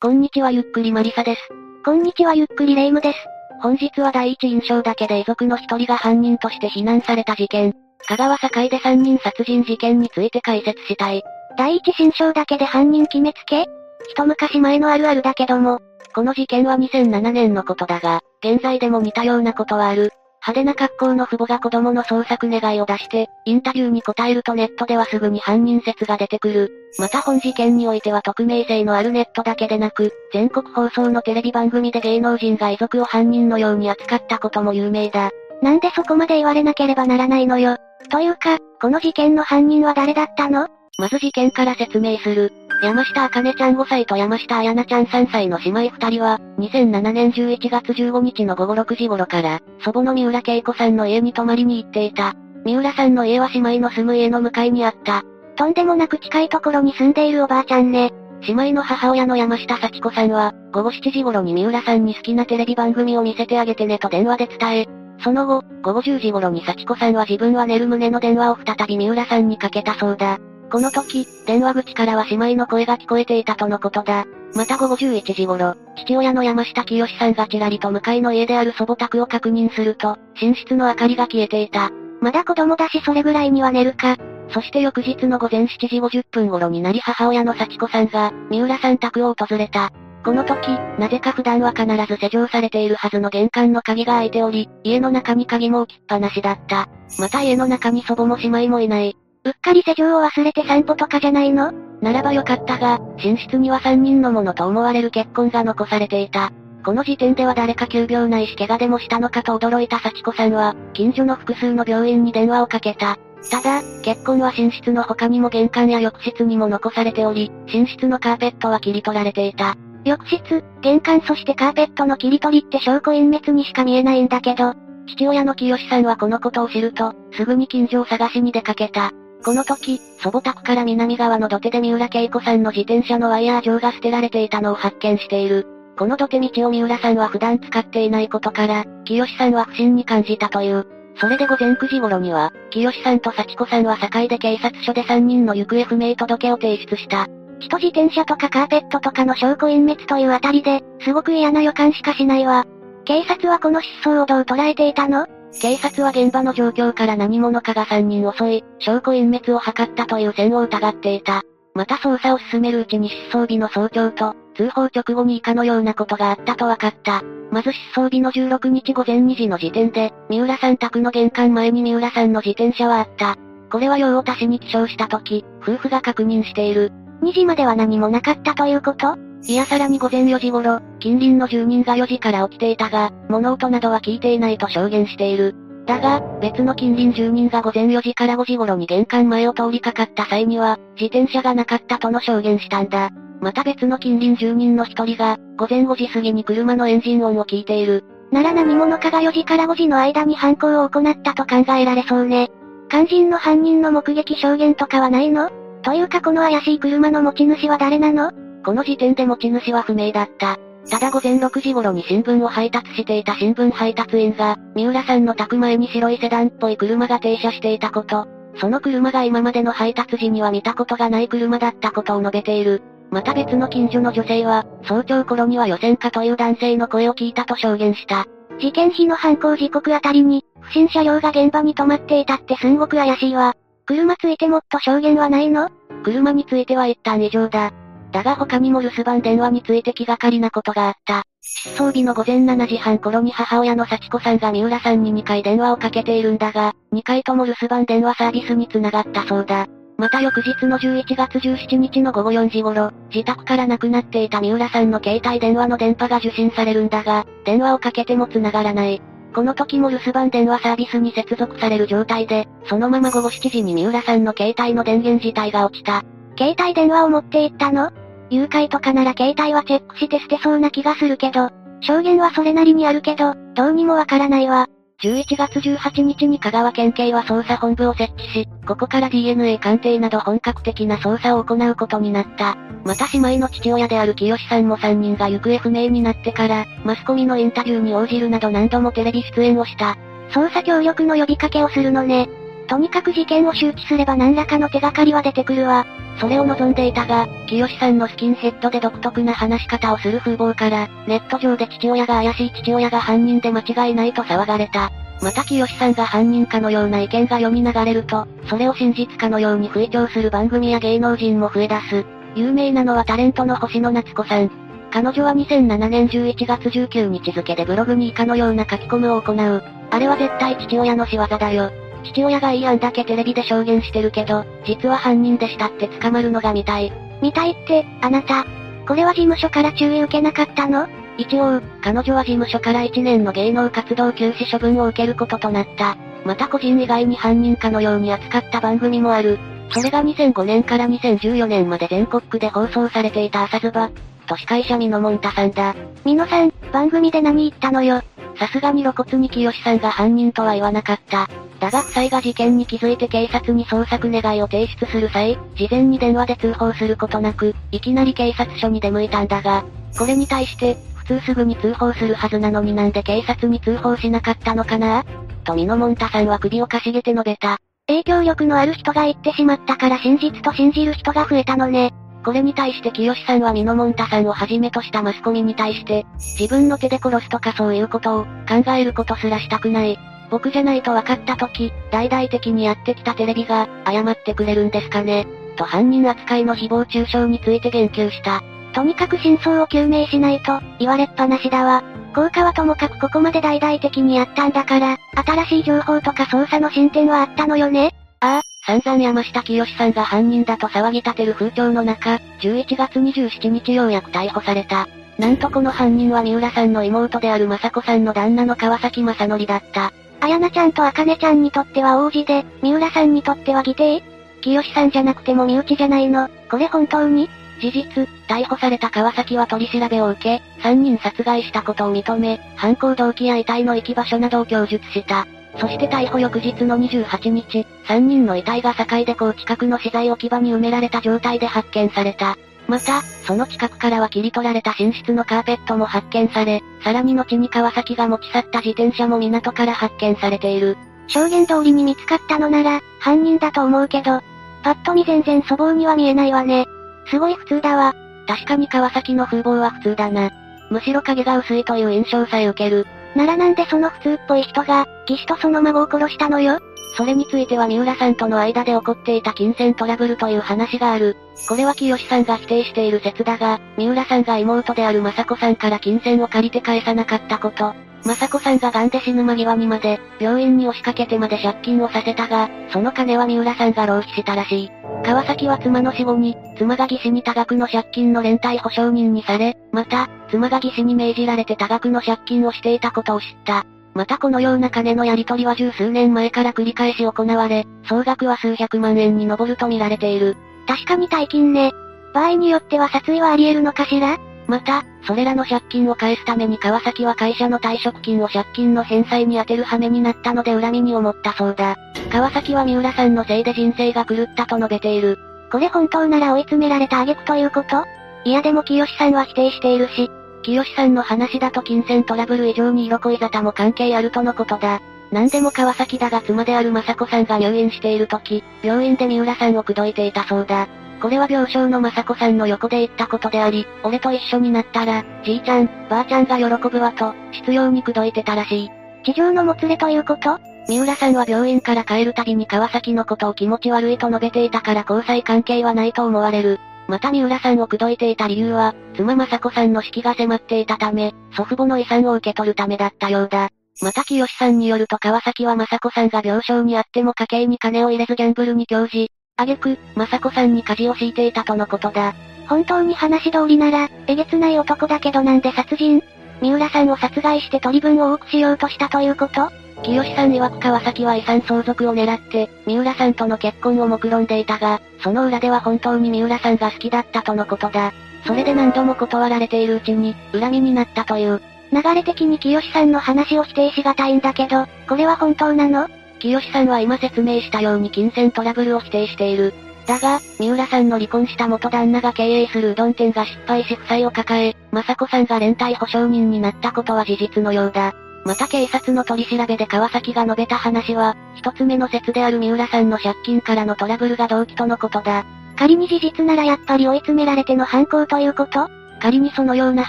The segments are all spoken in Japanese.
こんにちはゆっくりマリサです。こんにちはゆっくりレイムです。本日は第一印象だけで遺族の一人が犯人として非難された事件、香川境で三人殺人事件について解説したい。第一印象だけで犯人決めつけ？一昔前のあるあるだけども、この事件は2007年のことだが、現在でも似たようなことはある。派手な格好の父母が子供の捜索願いを出して、インタビューに答えるとネットではすぐに犯人説が出てくる。また本事件においては匿名性のあるネットだけでなく、全国放送のテレビ番組で芸能人が遺族を犯人のように扱ったことも有名だ。なんでそこまで言われなければならないのよ。というか、この事件の犯人は誰だったの？まず事件から説明する。山下茜ちゃん5歳と山下彩菜ちゃん3歳の姉妹2人は、2007年11月15日の午後6時頃から、祖母の三浦恵子さんの家に泊まりに行っていた。三浦さんの家は姉妹の住む家の向かいにあった。とんでもなく近いところに住んでいるおばあちゃんね。姉妹の母親の山下幸子さんは、午後7時頃に三浦さんに好きなテレビ番組を見せてあげてねと電話で伝え、その後、午後10時頃に幸子さんは自分は寝る旨の電話を再び三浦さんにかけたそうだ。この時、電話口からは姉妹の声が聞こえていたとのことだ。また午後11時頃、父親の山下清さんがちらりと向かいの家である祖母宅を確認すると、寝室の明かりが消えていた。まだ子供だしそれぐらいには寝るか。そして翌日の午前7時50分頃になり母親の幸子さんが、三浦さん宅を訪れた。この時、なぜか普段は必ず施錠されているはずの玄関の鍵が開いており、家の中に鍵も置きっぱなしだった。また家の中に祖母も姉妹もいない。うっかり施錠を忘れて散歩とかじゃないの？ならばよかったが、寝室には3人のものと思われる血痕が残されていた。この時点では誰か急病ないし怪我でもしたのかと驚いた幸子さんは、近所の複数の病院に電話をかけた。ただ、血痕は寝室の他にも玄関や浴室にも残されており、寝室のカーペットは切り取られていた。浴室、玄関そしてカーペットの切り取りって証拠隠滅にしか見えないんだけど、父親の清さんはこのことを知ると、すぐに近所を探しに出かけた。この時、祖母宅から南側の土手で三浦恵子さんの自転車のワイヤー状が捨てられていたのを発見している。この土手道を三浦さんは普段使っていないことから、清さんは不審に感じたという。それで午前9時頃には、清さんと幸子さんは境で警察署で3人の行方不明届を提出した。人自転車とかカーペットとかの証拠隠滅というあたりで、すごく嫌な予感しかしないわ。警察はこの失踪をどう捉えていたの？警察は現場の状況から何者かが3人襲い、証拠隠滅を図ったという線を疑っていた。また捜査を進めるうちに失踪日の早朝と、通報直後に以下のようなことがあったと分かった。まず失踪日の16日午前2時の時点で、三浦さん宅の玄関前に三浦さんの自転車はあった。これは用を足しに起床した時、夫婦が確認している。2時までは何もなかったということ？いやさらに午前4時頃、近隣の住人が4時から起きていたが、物音などは聞いていないと証言している。だが、別の近隣住人が午前4時から5時頃に玄関前を通りかかった際には、自転車がなかったとの証言したんだ。また別の近隣住人の一人が、午前5時過ぎに車のエンジン音を聞いている。なら何者かが4時から5時の間に犯行を行ったと考えられそうね。肝心の犯人の目撃証言とかはないの？というかこの怪しい車の持ち主は誰なの？この時点で持ち主は不明だった。ただ午前6時頃に新聞を配達していた新聞配達員が、三浦さんの宅前に白いセダンっぽい車が停車していたこと、その車が今までの配達時には見たことがない車だったことを述べている。また別の近所の女性は、早朝頃には予選家という男性の声を聞いたと証言した。事件日の犯行時刻あたりに、不審車両が現場に止まっていたってすんごく怪しいわ。車ついてもっと証言はないの？車については一旦以上だ。だが他にも留守番電話について気がかりなことがあった。失踪日の午前7時半頃に母親の幸子さんが三浦さんに2回電話をかけているんだが、2回とも留守番電話サービスに繋がったそうだ。また翌日の11月17日の午後4時頃、自宅から亡くなっていた三浦さんの携帯電話の電波が受信されるんだが、電話をかけても繋がらない。この時も留守番電話サービスに接続される状態で、そのまま午後7時に三浦さんの携帯の電源自体が落ちた。携帯電話を持って行ったの？誘拐とかなら携帯はチェックして捨てそうな気がするけど、証言はそれなりにあるけど、どうにもわからないわ。11月18日に香川県警は捜査本部を設置し、ここから DNA 鑑定など本格的な捜査を行うことになった。また姉妹の父親である清さんも3人が行方不明になってから、マスコミのインタビューに応じるなど何度もテレビ出演をした。捜査協力の呼びかけをするのね。とにかく事件を周知すれば何らかの手がかりは出てくるわ。それを望んでいたが、清さんのスキンヘッドで独特な話し方をする風貌から、ネット上で父親が怪しい父親が犯人で間違いないと騒がれた。また清さんが犯人かのような意見が読み流れると、それを真実かのように吹聴する番組や芸能人も増え出す。有名なのはタレントの星野夏子さん。彼女は2007年11月19日付でブログに以下のような書き込むを行う。あれは絶対父親の仕業だよ。父親がいい案だけテレビで証言してるけど、実は犯人でしたって捕まるのが見たい。見たいって、あなた。これは事務所から注意受けなかったの？一応、彼女は事務所から1年の芸能活動休止処分を受けることとなった。また個人以外に犯人かのように扱った番組もある。それが2005年から2014年まで全国区で放送されていた朝ズバ。と司会者ミノモンタさんだ。ミノさん、番組で何言ったのよ？さすがに露骨に清さんが犯人とは言わなかった。だが夫妻が事件に気づいて警察に捜索願いを提出する際、事前に電話で通報することなく、いきなり警察署に出向いたんだが、これに対して、普通すぐに通報するはずなのになんで警察に通報しなかったのかな？とミノモンタさんは首をかしげて述べた。影響力のある人が言ってしまったから真実と信じる人が増えたのね。これに対して清さんはミノモンタさんをはじめとしたマスコミに対して、自分の手で殺すとかそういうことを、考えることすらしたくない。僕じゃないと分かった時、大々的にやってきたテレビが、謝ってくれるんですかね。と犯人扱いの誹謗中傷について言及した。とにかく真相を究明しないと、言われっぱなしだわ。効果はともかくここまで大々的にやったんだから、新しい情報とか捜査の進展はあったのよねああ、散々山下清さんが犯人だと騒ぎ立てる風潮の中、11月27日ようやく逮捕された。なんとこの犯人は三浦さんの妹である雅子さんの旦那の川崎正則だった。あやなちゃんとあかねちゃんにとっては王子で、三浦さんにとっては義弟？清さんじゃなくても身内じゃないの？これ本当に？事実、逮捕された川崎は取り調べを受け、3人殺害したことを認め、犯行動機や遺体の行き場所などを供述した。そして逮捕翌日の28日、3人の遺体が境で港近くの資材置き場に埋められた状態で発見された。また、その近くからは切り取られた寝室のカーペットも発見され、さらに後に川崎が持ち去った自転車も港から発見されている。証言通りに見つかったのなら、犯人だと思うけど、パッと見全然粗暴には見えないわね。すごい普通だわ。確かに川崎の風貌は普通だな。むしろ影が薄いという印象さえ受ける。ならなんでその普通っぽい人が、騎士とその孫を殺したのよ？それについては三浦さんとの間で起こっていた金銭トラブルという話がある。これは清さんが否定している説だが、三浦さんが妹である雅子さんから金銭を借りて返さなかったこと。雅子さんが癌で死ぬ間際にまで、病院に押しかけてまで借金をさせたが、その金は三浦さんが浪費したらしい。川崎は妻の死後に、妻が義士に多額の借金の連帯保証人にされ、また、妻が義士に命じられて多額の借金をしていたことを知った。またこのような金のやり取りは十数年前から繰り返し行われ、総額は数百万円に上ると見られている。確かに大金ね。場合によっては殺意はあり得るのかしら？また、それらの借金を返すために川崎は会社の退職金を借金の返済に充てる羽目になったので恨みに思ったそうだ。川崎は三浦さんのせいで人生が狂ったと述べている。これ本当なら追い詰められた挙句ということ？いやでも清さんは否定しているし、清さんの話だと金銭トラブル以上に色恋沙汰も関係あるとのことだ。何でも川崎だが妻である雅子さんが入院している時、病院で三浦さんを口説いていたそうだ。これは病床の雅子さんの横で言ったことであり、俺と一緒になったら、じいちゃん、ばあちゃんが喜ぶわと、必要に口説いてたらしい。地上のもつれということ？三浦さんは病院から帰るたびに川崎のことを気持ち悪いと述べていたから交際関係はないと思われる。また三浦さんを口説いていた理由は、妻雅子さんの死期が迫っていたため、祖父母の遺産を受け取るためだったようだ。また清さんによると川崎は雅子さんが病床にあっても家計に金を入れずギャンブルに興じ、挙句、雅子さんに火事を敷いていたとのことだ。本当に話通りなら、えげつない男だけどなんで殺人？三浦さんを殺害して取り分を多くしようとしたということ？清さん曰く川崎は遺産相続を狙って、三浦さんとの結婚を目論んでいたが、その裏では本当に三浦さんが好きだったとのことだ。それで何度も断られているうちに、恨みになったという。流れ的に清さんの話を否定しがたいんだけど、これは本当なの？清さんは今説明したように金銭トラブルを否定している。だが、三浦さんの離婚した元旦那が経営するうどん店が失敗し負債を抱え、雅子さんが連帯保証人になったことは事実のようだ。また警察の取り調べで川崎が述べた話は、一つ目の説である三浦さんの借金からのトラブルが動機とのことだ。仮に事実ならやっぱり追い詰められての犯行ということ？仮にそのような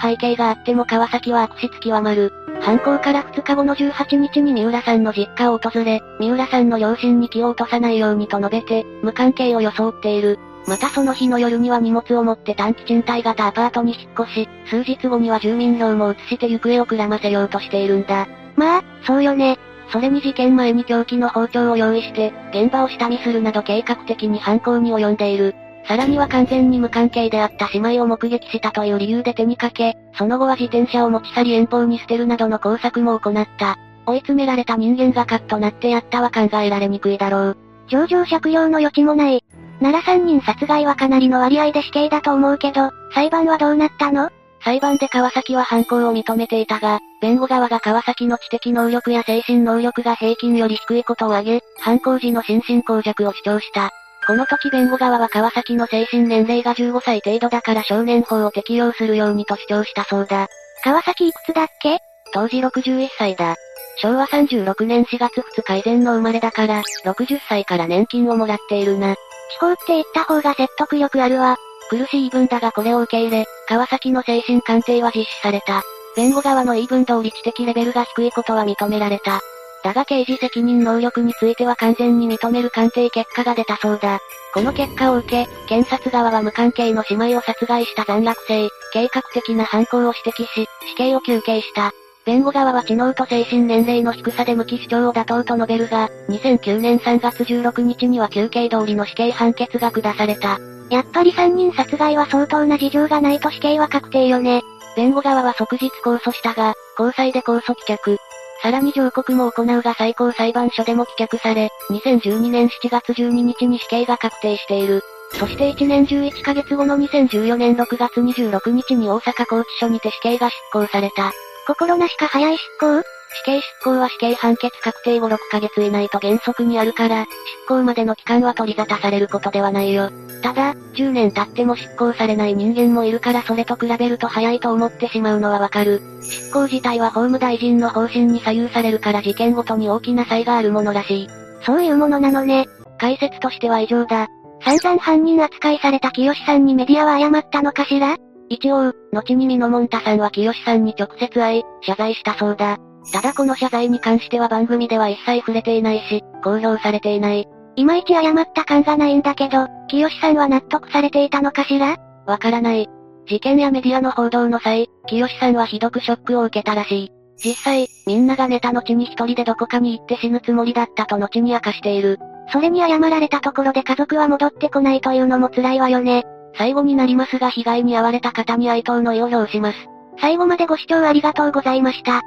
背景があっても川崎は悪質極まる。犯行から2日後の18日に三浦さんの実家を訪れ、三浦さんの両親に気を落とさないようにと述べて、無関係を装っている。またその日の夜には荷物を持って短期賃貸型アパートに引っ越し、数日後には住民票も移して行方をくらませようとしているんだ。まあ、そうよね。それに事件前に凶器の包丁を用意して、現場を下見するなど計画的に犯行に及んでいる。さらには完全に無関係であった姉妹を目撃したという理由で手にかけ、その後は自転車を持ち去り遠方に捨てるなどの工作も行った。追い詰められた人間がカッとなってやったは考えられにくいだろう。上場借用の余地もない。なら3人殺害はかなりの割合で死刑だと思うけど、裁判はどうなったの？裁判で川崎は犯行を認めていたが、弁護側が川崎の知的能力や精神能力が平均より低いことを挙げ、犯行時の心神耗弱を主張した。この時弁護側は川崎の精神年齢が15歳程度だから少年法を適用するようにと主張したそうだ。川崎いくつだっけ？当時61歳だ。昭和36年4月2日以前の生まれだから、60歳から年金をもらっているな。地方って言った方が説得力あるわ。苦しい言い分だがこれを受け入れ、川崎の精神鑑定は実施された。弁護側の言い分通り知的レベルが低いことは認められた。だが刑事責任能力については完全に認める鑑定結果が出たそうだ。この結果を受け、検察側は無関係の姉妹を殺害した残虐性、計画的な犯行を指摘し、死刑を求刑した。弁護側は知能と精神年齢の低さで無期主張を妥当と述べるが、2009年3月16日には休刑通りの死刑判決が下された。やっぱり3人殺害は相当な事情がないと死刑は確定よね。弁護側は即日控訴したが、高裁で控訴棄却。さらに上告も行うが最高裁判所でも棄却され、2012年7月12日に死刑が確定している。そして1年11ヶ月後の2014年6月26日に大阪拘置所にて死刑が執行された。心なしか早い執行？死刑執行は死刑判決確定後6ヶ月以内と原則にあるから、執行までの期間は取り沙汰されることではないよ。ただ、10年経っても執行されない人間もいるからそれと比べると早いと思ってしまうのはわかる。執行自体は法務大臣の方針に左右されるから事件ごとに大きな差異があるものらしい。そういうものなのね。解説としては以上だ。散々犯人扱いされた清さんにメディアは謝ったのかしら？一応、後にミノモンタさんは清さんに直接会い、謝罪したそうだ。ただこの謝罪に関しては番組では一切触れていないし、公表されていない。いまいち謝った感がないんだけど、清さんは納得されていたのかしら？わからない。事件やメディアの報道の際、清さんはひどくショックを受けたらしい。実際、みんなが寝た後に一人でどこかに行って死ぬつもりだったと後に明かしている。それに謝られたところで家族は戻ってこないというのも辛いわよね。最後になりますが被害に遭われた方に哀悼の意を表します。最後までご視聴ありがとうございました。